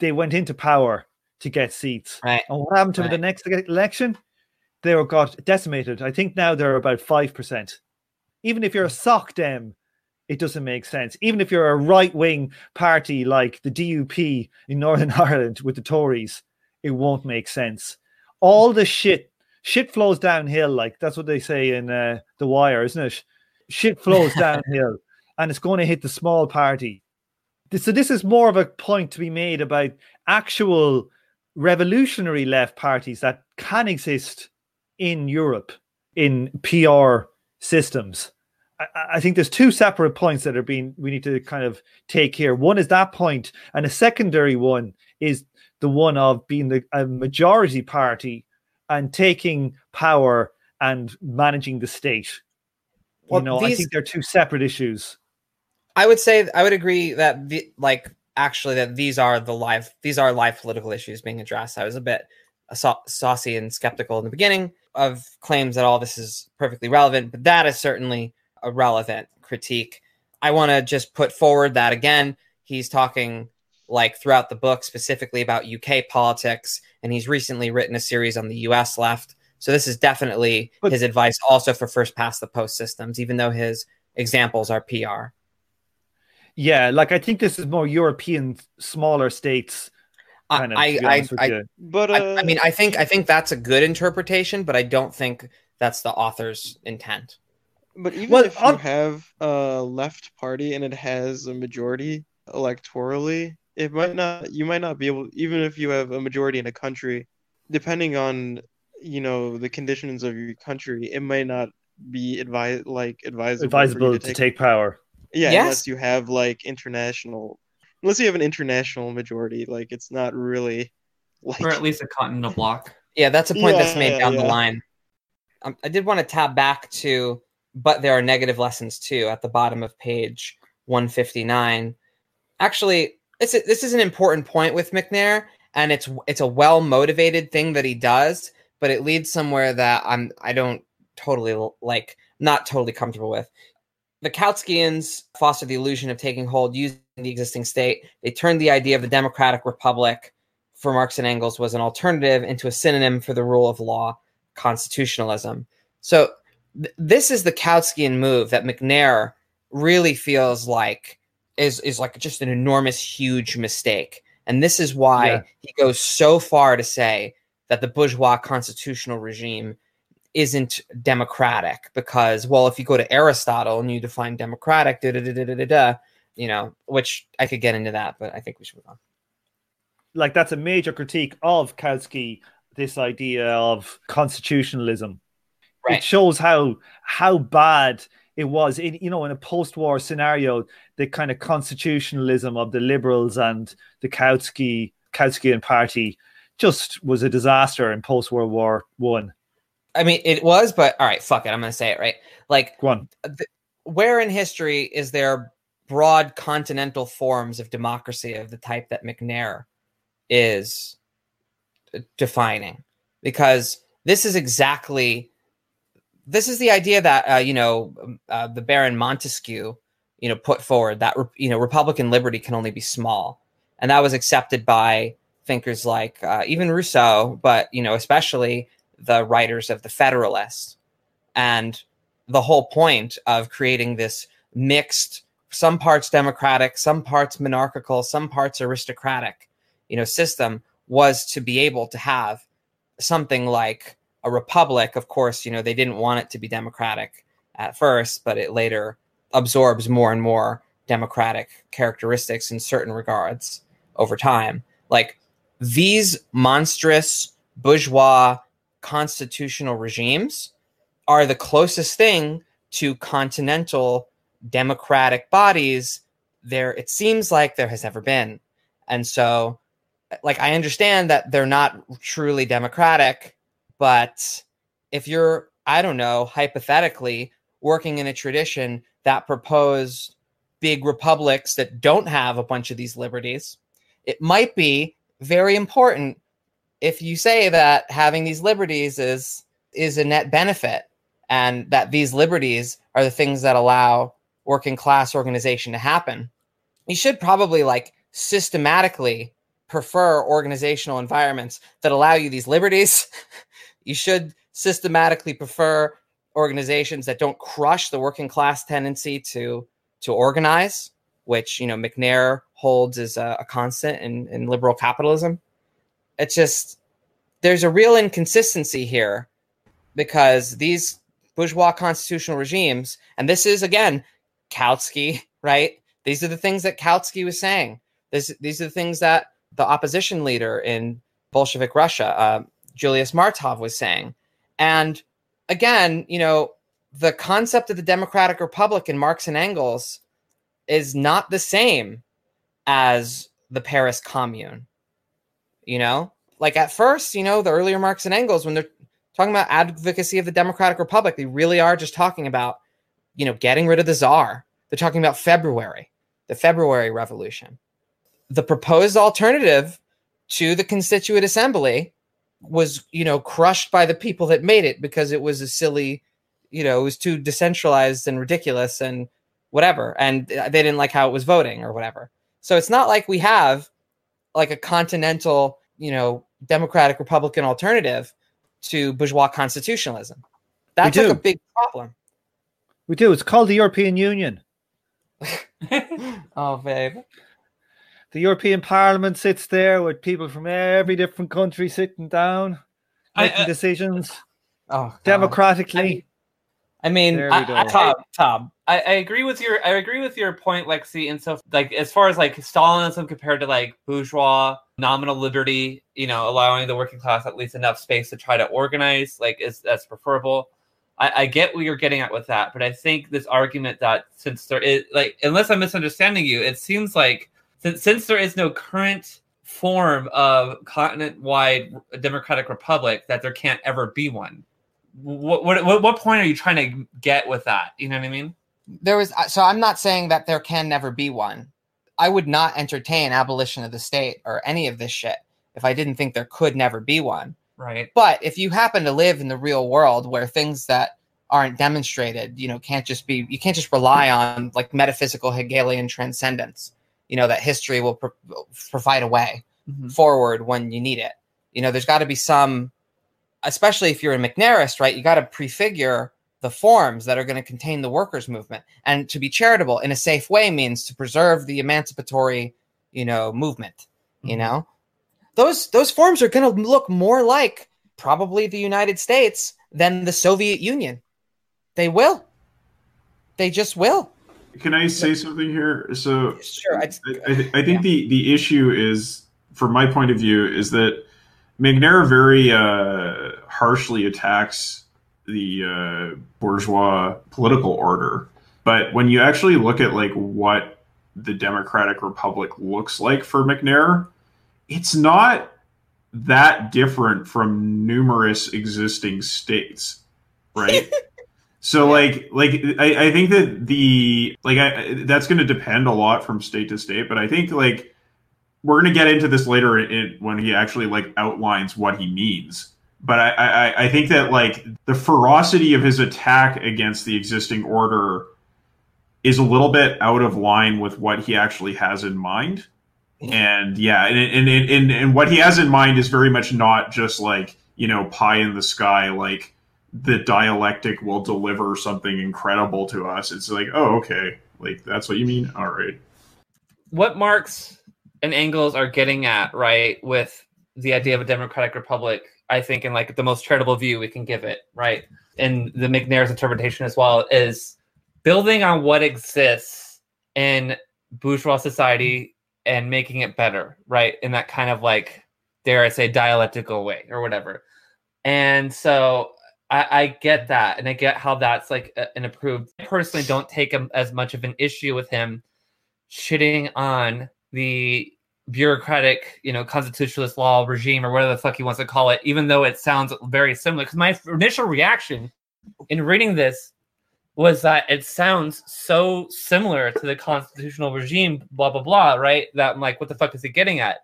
they went into power to get seats. Right. And what happened to right. the next election? They were got decimated. I think now they're about five percent. Even if you're a sock dem, it doesn't make sense. Even if you're a right wing party like the DUP in Northern Ireland with the Tories, it won't make sense. All the shit, shit flows downhill. Like that's what they say in uh, The Wire, isn't it? Shit flows downhill, and it's going to hit the small party. So this is more of a point to be made about actual revolutionary left parties that can exist in Europe in PR systems I, think there's two separate points that are being we need to kind of take here. One is that point, and a secondary one is the one of being the a majority party and taking power and managing the state. Well, you know, these, I think they're two separate issues. I would say I would agree that the, like actually that these are the live these are live political issues being addressed. I was a bit saucy and skeptical in the beginning of claims that all this is perfectly relevant, but that is certainly a relevant critique. I want to just put forward that again, he's talking like throughout the book specifically about UK politics, and he's recently written a series on the US left. So this is definitely but, his advice also for first past the post systems, even though his examples are PR. Yeah, like I think this is more European smaller states. Kind of, I, I, I, but uh, I, I mean, I think I think that's a good interpretation, but I don't think that's the author's intent. But even well, if you have a left party and it has a majority electorally, it might not. You might not be able, even if you have a majority in a country, depending on you know the conditions of your country, it might not be advised like advisable, advisable to, take, to take power. Yeah, yes. unless you have like international, unless you have an international majority, like it's not really like or at least a continental block. Yeah, that's a point yeah, that's made down yeah. the line. Um, I did want to tap back to but there are negative lessons too at the bottom of page 159. Actually, this is, this is an important point with Macnair, and it's it's a well motivated thing that he does, but it leads somewhere that I'm I don't totally like, not totally comfortable with. The Kautskians fostered the illusion of taking hold using the existing state. They turned the idea of the democratic republic for Marx and Engels was an alternative into a synonym for the rule of law, constitutionalism. So this is the Kautskian move that Macnair really feels like is is like just an enormous, huge mistake. And this is why yeah. he goes so far to say that the bourgeois constitutional regime isn't democratic because, well, if you go to Aristotle and you define democratic, da da da da da da, you know, which I could get into that, but I think we should move on. Like that's a major critique of Kautsky, this idea of constitutionalism Right. It shows how how bad it was in you know in a post-war scenario the kind of constitutionalism of the liberals and the Kautsky Kautskyan party just was a disaster in post-World War One. I. Mean, it was, but all right, fuck it. I'm going to say it right. Like, Go on. Th- where in history is there broad continental forms of democracy of the type that Macnair is defining? Because this is exactly this is the idea that uh, you know uh, the Baron Montesquieu, you know, put forward that you know Republican liberty can only be small, and that was accepted by thinkers like uh, even Rousseau, but you know, especially the writers of the Federalist, and the whole point of creating this mixed, some parts democratic, some parts monarchical, some parts aristocratic, you know, system was to be able to have something like a republic, of course, you know, they didn't want it to be democratic at first, but it later absorbs more and more democratic characteristics in certain regards over time. Like these monstrous bourgeois constitutional regimes are the closest thing to continental democratic bodies there it seems like there has ever been. And so like I understand that they're not truly democratic, but if you're I don't know, hypothetically working in a tradition that proposed big republics that don't have a bunch of these liberties, it might be very important if you say that having these liberties is is a net benefit and that these liberties are the things that allow working class organization to happen you should probably like systematically prefer organizational environments that allow you these liberties. You should systematically prefer organizations that don't crush the working class tendency to to organize which you know Macnair holds as a, a constant in, in liberal capitalism it's just there's a real inconsistency here because these bourgeois constitutional regimes, and this is again Kautsky, right? These are the things that Kautsky was saying. This, these are the things that the opposition leader in Bolshevik Russia, uh, Julius Martov, was saying. And again, you know, the concept of the Democratic Republic in Marx and Engels is not the same as the Paris Commune. You know, like at first, you know, the earlier Marx and Engels, when they're talking about advocacy of the Democratic Republic, they really are just talking about, you know, getting rid of the czar. They're talking about February, the February Revolution. The proposed alternative to the Constituent Assembly was, you know, crushed by the people that made it because it was a silly, you know, it was too decentralized and ridiculous and whatever. And they didn't like how it was voting or whatever. So it's not like we have like a continental, you know, Democratic Republican alternative to bourgeois constitutionalism. That's like a big problem. We do. It's called the European Union. oh, babe. The European Parliament sits there with people from every different country sitting down, making I, uh, decisions oh, democratically. I mean, I, I, Tom, Tom, I, I, agree with your I agree with your point, Lexi, and so like as far as like Stalinism compared to like bourgeois nominal liberty, you know, allowing the working class at least enough space to try to organize, like is that's preferable. I, I get what you're getting at with that, but I think this argument that since there is like unless I'm misunderstanding you, it seems like since since there is no current form of continent-wide democratic republic, that there can't ever be one what, what what point are you trying to get with that? You know what I mean? There was so I'm not saying that there can never be one. I would not entertain abolition of the state or any of this shit if I didn't think there could never be one. Right. But if you happen to live in the real world where things that aren't demonstrated, you know, can't just be you can't just rely on like metaphysical Hegelian transcendence. You know that history will pro- provide a way mm-hmm. forward when you need it. You know, there's got to be some especially if you're a Macnairist, right? You got to prefigure the forms that are going to contain the workers' movement. And to be charitable in a safe way means to preserve the emancipatory, you know, movement. Mm-hmm. You know, those those forms are going to look more like probably the United States than the Soviet Union. They will. They just will. Can I say something here? So sure. I, I, I think yeah. the the issue is, from my point of view, is that Macnair very uh, harshly attacks the uh, bourgeois political order, but when you actually look at like what the Democratic Republic looks like for Macnair, it's not that different from numerous existing states, right? so like like I, I think that the like I, that's going to depend a lot from state to state, but I think like we're going to get into this later in, when he actually like outlines what he means. But I, I, I think that like the ferocity of his attack against the existing order is a little bit out of line with what he actually has in mind. And yeah, and and, and and what he has in mind is very much not just like you know pie in the sky like the dialectic will deliver something incredible to us. It's like oh okay, like that's what you mean. All right. What Marx and Engels are getting at, right, with the idea of a democratic republic I think, in like the most charitable view we can give it, right? And the Macnair's interpretation as well is building on what exists in bourgeois society and making it better, right? In that kind of like, dare I say, dialectical way or whatever. And so I, I get that, and I get how that's like an approved. I personally don't take him as much of an issue with him shitting on the bureaucratic, you know, constitutionalist law regime or whatever the fuck he wants to call it, even though it sounds very similar. Because my initial reaction in reading this was that it sounds so similar to the constitutional regime, blah blah blah, right? That I'm like, what the fuck is he getting at?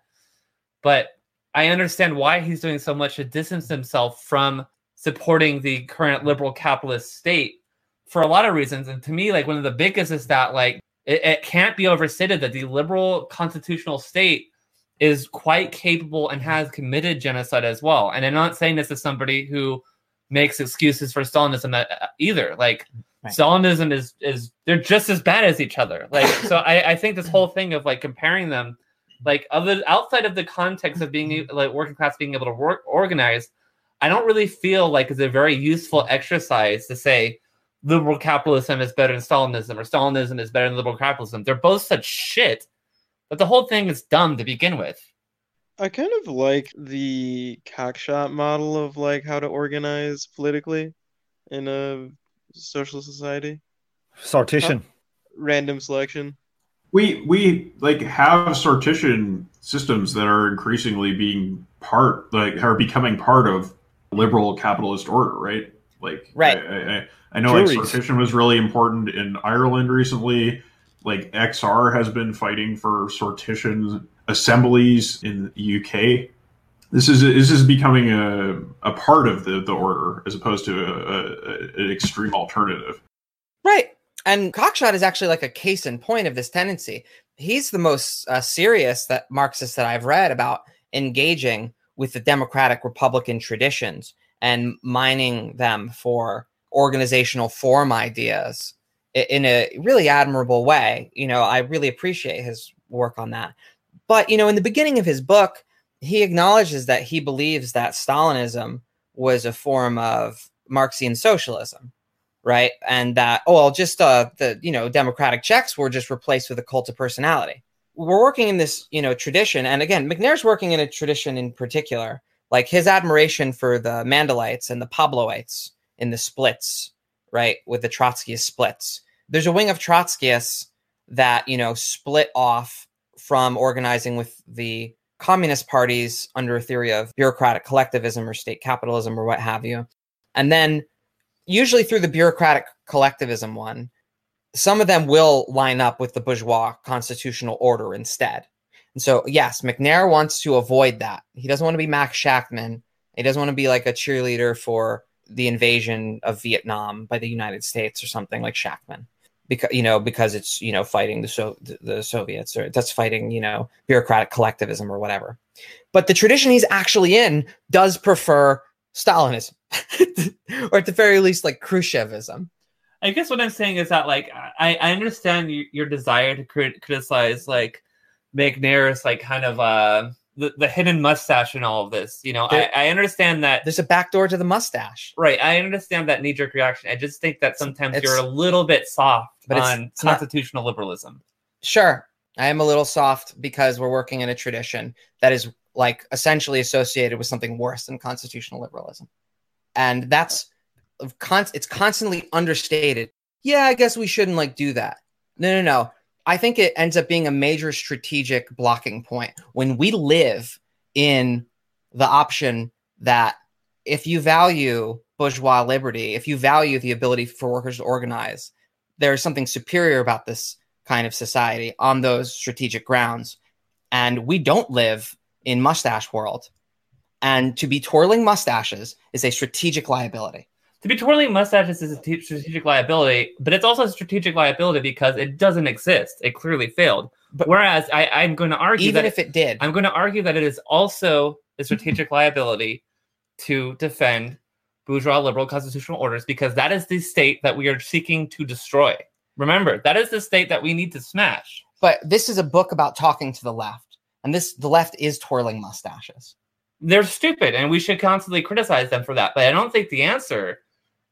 But I understand why he's doing so much to distance himself from supporting the current liberal capitalist state for a lot of reasons. And to me, like one of the biggest is that like it, it can't be overstated that the liberal constitutional state is quite capable and has committed genocide as well. And I'm not saying this as somebody who makes excuses for Stalinism either. Like right. Stalinism is is they're just as bad as each other. Like so, I, I think this whole thing of like comparing them, like other outside of the context of being mm-hmm. like working class being able to work organize, I don't really feel like it's a very useful exercise to say liberal capitalism is better than Stalinism or Stalinism is better than liberal capitalism. They're both such shit that the whole thing is dumb to begin with. I kind of like the Cockshott model of like how to organize politically in a social society. Sortition. Random selection. We we like have sortition systems that are increasingly being part like are becoming part of liberal capitalist order, right? Like right. I, I, I know Juries. like sortition was really important in Ireland recently. Like XR has been fighting for sortition assemblies in the UK. This is this is becoming a, a part of the, the order as opposed to a, a, an extreme alternative. Right. And Cockshott is actually like a case in point of this tendency. He's the most uh, serious that Marxist that I've read about engaging with the democratic republican traditions and mining them for organizational form ideas in a really admirable way. You know, I really appreciate his work on that. But, you know, in the beginning of his book, he acknowledges that he believes that Stalinism was a form of Marxian socialism, right? And that, oh, well, just uh, the, you know, democratic checks were just replaced with a cult of personality. We're working in this, you know, tradition. And again, Macnair's working in a tradition in particular, like his admiration for the Mandelites and the Pabloites in the splits, right? With the Trotskyist splits. There's a wing of Trotskyists that, you know, split off from organizing with the communist parties under a theory of bureaucratic collectivism or state capitalism or what have you. And then, usually through the bureaucratic collectivism one, some of them will line up with the bourgeois constitutional order instead. And so, yes, Macnair wants to avoid that. He doesn't want to be Max Shachtman. He doesn't want to be like a cheerleader for the invasion of Vietnam by the United States or something like Shachtman because you know because it's you know fighting the so the Soviets or that's fighting you know bureaucratic collectivism or whatever. But the tradition he's actually in does prefer Stalinism, or at the very least like Khrushchevism. I guess what I'm saying is that like I, I understand your, your desire to crit- criticize like Macnair's like kind of uh the, the hidden mustache and all of this. You know, there, I, I understand that there's a backdoor to the mustache. Right. I understand that knee jerk reaction. I just think that sometimes it's, you're a little bit soft but on it's, it's constitutional not, liberalism. Sure. I am a little soft because we're working in a tradition that is like essentially associated with something worse than constitutional liberalism. And that's it's constantly understated. Yeah, I guess we shouldn't like do that. No, no, no. I think it ends up being a major strategic blocking point when we live in the option that if you value bourgeois liberty, if you value the ability for workers to organize, there's something superior about this kind of society on those strategic grounds. And we don't live in mustache world. And to be twirling mustaches is a strategic liability to be twirling mustaches is a strategic liability, but it's also a strategic liability because it doesn't exist. It clearly failed. But whereas I, I'm going to argue even that if it did, I'm going to argue that it is also a strategic liability to defend bourgeois liberal constitutional orders because that is the state that we are seeking to destroy. Remember, that is the state that we need to smash. But this is a book about talking to the left, and this the left is twirling mustaches. they're stupid and we should constantly criticize them for that. But I don't think the answer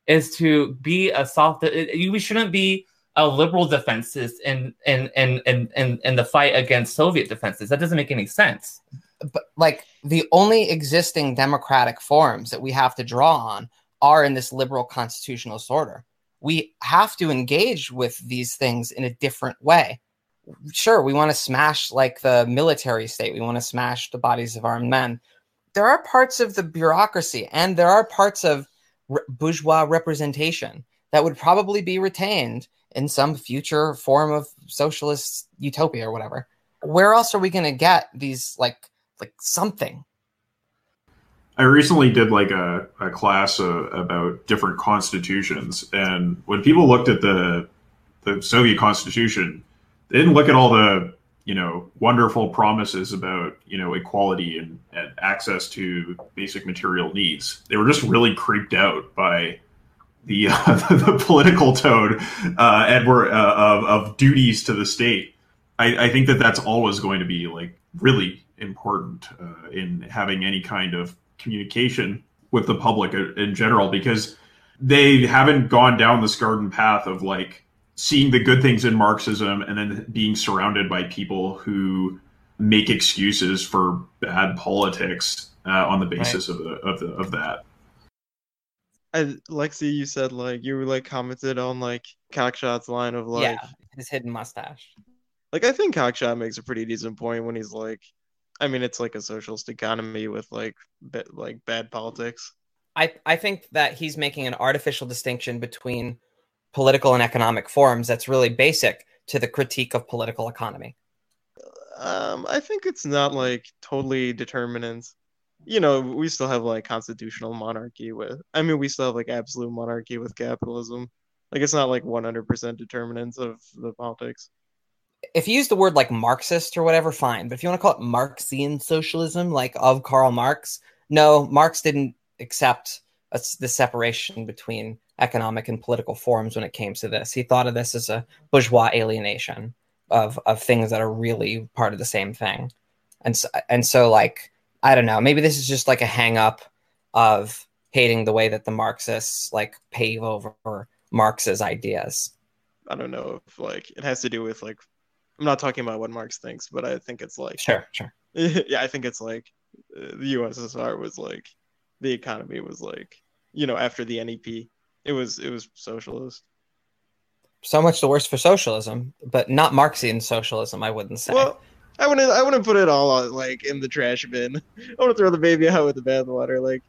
is to be a soft we shouldn't be a liberal defenses in in in in in, in the fight against Soviet defenses. That doesn't make any sense. But like the only existing democratic forms that we have to draw on are in this liberal constitutional order. We have to engage with these things in a different way sure, we want to smash like the military state, we want to smash the bodies of armed men. There are parts of the bureaucracy and there are parts of re- bourgeois representation that would probably be retained in some future form of socialist utopia or whatever. Where else are we going to get these like like something? I recently did like a, a class uh, about different constitutions, and when people looked at the the Soviet constitution, they didn't look at all the you know wonderful promises about you know equality and, and access to basic material needs. They were just really creeped out by the uh, the political tone uh, Edward uh, of, of duties to the state. I, I, think that that's always going to be like really important uh, in having any kind of communication with the public in general because they haven't gone down this garden path of like seeing the good things in Marxism and then being surrounded by people who make excuses for bad politics uh, on the basis right. of the of the of that. I, Lexi, you said like you like commented on like Cockshott's line of like yeah, his hidden mustache. Like I think Cockshott makes a pretty decent point when he's like, I mean, it's like a socialist economy with like like bad politics. I I think that he's making an artificial distinction between political and economic forms that's really basic to the critique of political economy? Um, I think it's not like totally determinants. You know, we still have like constitutional monarchy with. I mean, we still have like absolute monarchy with capitalism. Like it's not like 100% determinants of the politics. If you use the word like Marxist or whatever, fine. But if you want to call it Marxian socialism, like of Karl Marx, no, Marx didn't accept a, the separation between economic and political forms when it came to this. He thought of this as a bourgeois alienation of of things that are really part of the same thing. And so, and so like I don't know, maybe this is just like a hang up of hating the way that the Marxists like pave over Marx's ideas. I don't know if like it has to do with like I'm not talking about what Marx thinks, but I think it's like sure, sure. yeah, I think it's like the USSR was like the economy was like you know after the NEP it was it was socialist. So much the worse for socialism, but not Marxian socialism. I wouldn't say. Well, I wouldn't. I wouldn't put it all on, like in the trash bin. I want to throw the baby out with the bathwater. Like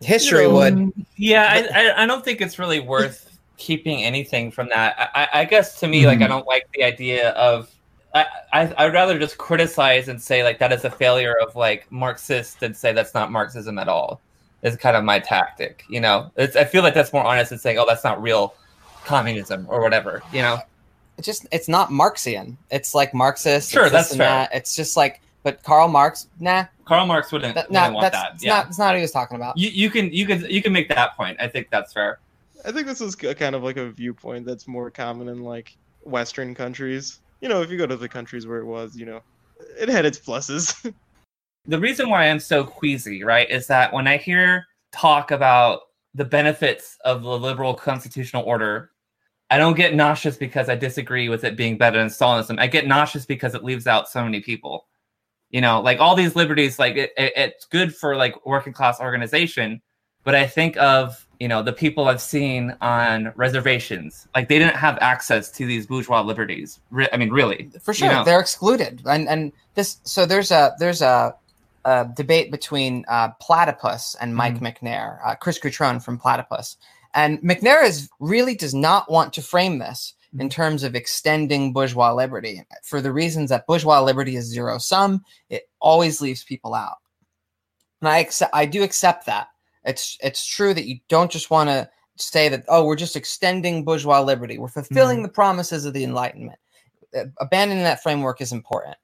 history you know, would. Yeah, I, I don't think it's really worth keeping anything from that. I, I guess to me, mm-hmm. like I don't like the idea of. I, I I'd rather just criticize and say like that is a failure of like Marxists and say that's not Marxism at all is kind of my tactic. You know, it's, I feel like that's more honest than saying, "Oh, that's not real communism" or whatever. You know, it's just it's not Marxian. It's like Marxist. Sure, that's fair. That. It's just like, but Karl Marx, nah. Karl Marx wouldn't, that, nah, want that. Yeah, not, it's not what he was talking about. You, you can you can you can make that point. I think that's fair. I think this is kind of like a viewpoint that's more common in like Western countries. You know, if you go to the countries where it was, you know, it had its pluses. the reason why I'm so queasy, right, is that when I hear talk about the benefits of the liberal constitutional order, I don't get nauseous because I disagree with it being better than Stalinism. I get nauseous because it leaves out so many people. You know, like all these liberties, like it, it, it's good for like working class organization, but I think of you know the people I've seen on reservations, like they didn't have access to these bourgeois liberties. Re- I mean, really, for sure, you know? they're excluded. And and this, so there's a there's a a debate between uh, Platypus and Mike mm Macnair, uh, Chris Cutrone from Platypus. And Macnair is, really does not want to frame this in mm-hmm. terms of extending bourgeois liberty for the reasons that bourgeois liberty is zero sum. It always leaves people out. And I accept, I do accept that. It's it's true that you don't just want to say that oh we're just extending bourgeois liberty. We're fulfilling mm the promises of the Enlightenment. Uh, abandoning that framework is important.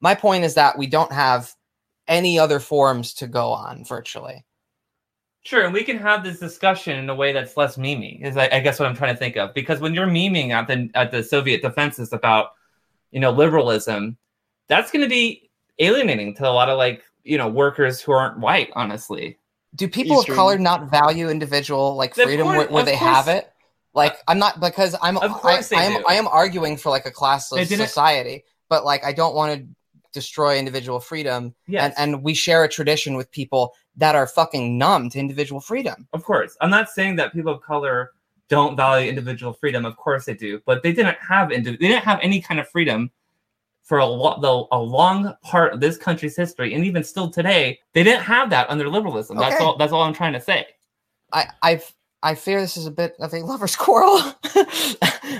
My point is that we don't have any other forums to go on virtually. Sure, and we can have this discussion in a way that's less memey. Is I, I, guess what I'm trying to think of because when you're memeing at the at the Soviet defenses about you know liberalism, that's going to be alienating to a lot of like you know, workers who aren't white, honestly. Do people Eastern. of color not value individual like freedom course- where, where they course. have it? Like I'm not because I'm Of course I, they I am do. I am arguing for like a classless society, but like I don't want to destroy individual freedom. Yes. And and we share a tradition with people that are fucking numb to individual freedom. Of course, I'm not saying that people of color don't value individual freedom. Of course they do, but they didn't have indi- they didn't have any kind of freedom for a lot the a long part of this country's history, and even still today, they didn't have that under liberalism. That's all. That's all I'm trying to say. I I've I fear this is a bit of a lover's quarrel.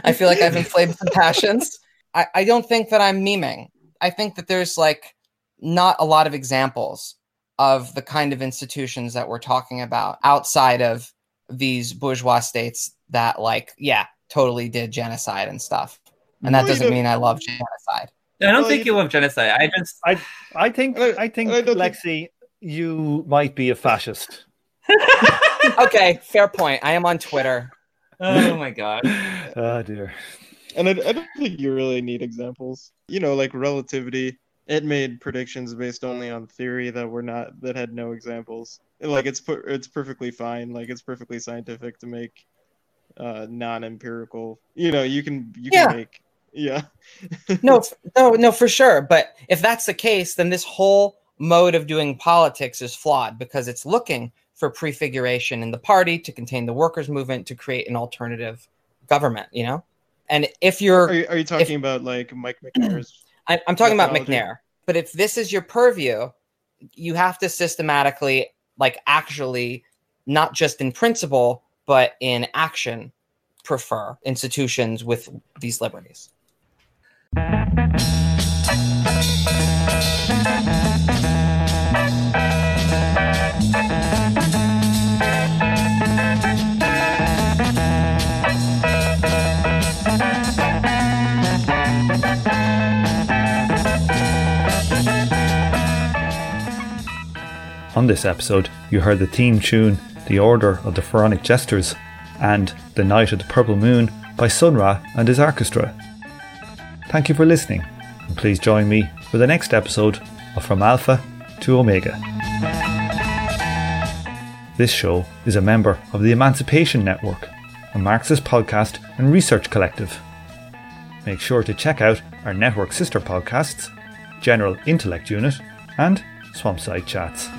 I feel like I've inflamed some passions. I, I don't think that I'm memeing. I think that there's like not a lot of examples of the kind of institutions that we're talking about outside of these bourgeois states that like, yeah, totally did genocide and stuff. And that Well, you doesn't mean I love genocide. I don't Well, think you- you love genocide. I just I think I- I think I don't think- Lexi, you might be a fascist. Okay, fair point. I am on Twitter. oh my god. oh ah, dear. And I, I don't think you really need examples. You know, like relativity, it made predictions based only on theory that were not that had no examples. Like it's per, it's perfectly fine. Like it's perfectly scientific to make uh non-empirical. You know, you can you Yeah. can make yeah. no, no, no, for sure. But if that's the case, then this whole mode of doing politics is flawed because it's looking for prefiguration in the party to contain the workers' movement to create an alternative government. You know, and if you're, Are you, are you talking about like Mike Macnair's? I, I'm talking about? Macnair. But if this is your purview, you have to systematically, like, actually, not just in principle but in action, prefer institutions with these liberties. On this episode, you heard the theme tune The Order of the Pharaonic Jesters and The Night of the Purple Moon by Sun Ra and his orchestra. Thank you for listening, and please join me for the next episode of From Alpha to Omega. This show is a member of the Emancipation Network, a Marxist podcast and research collective. Make sure to check out our network sister podcasts, General Intellect Unit and Swampside Chats.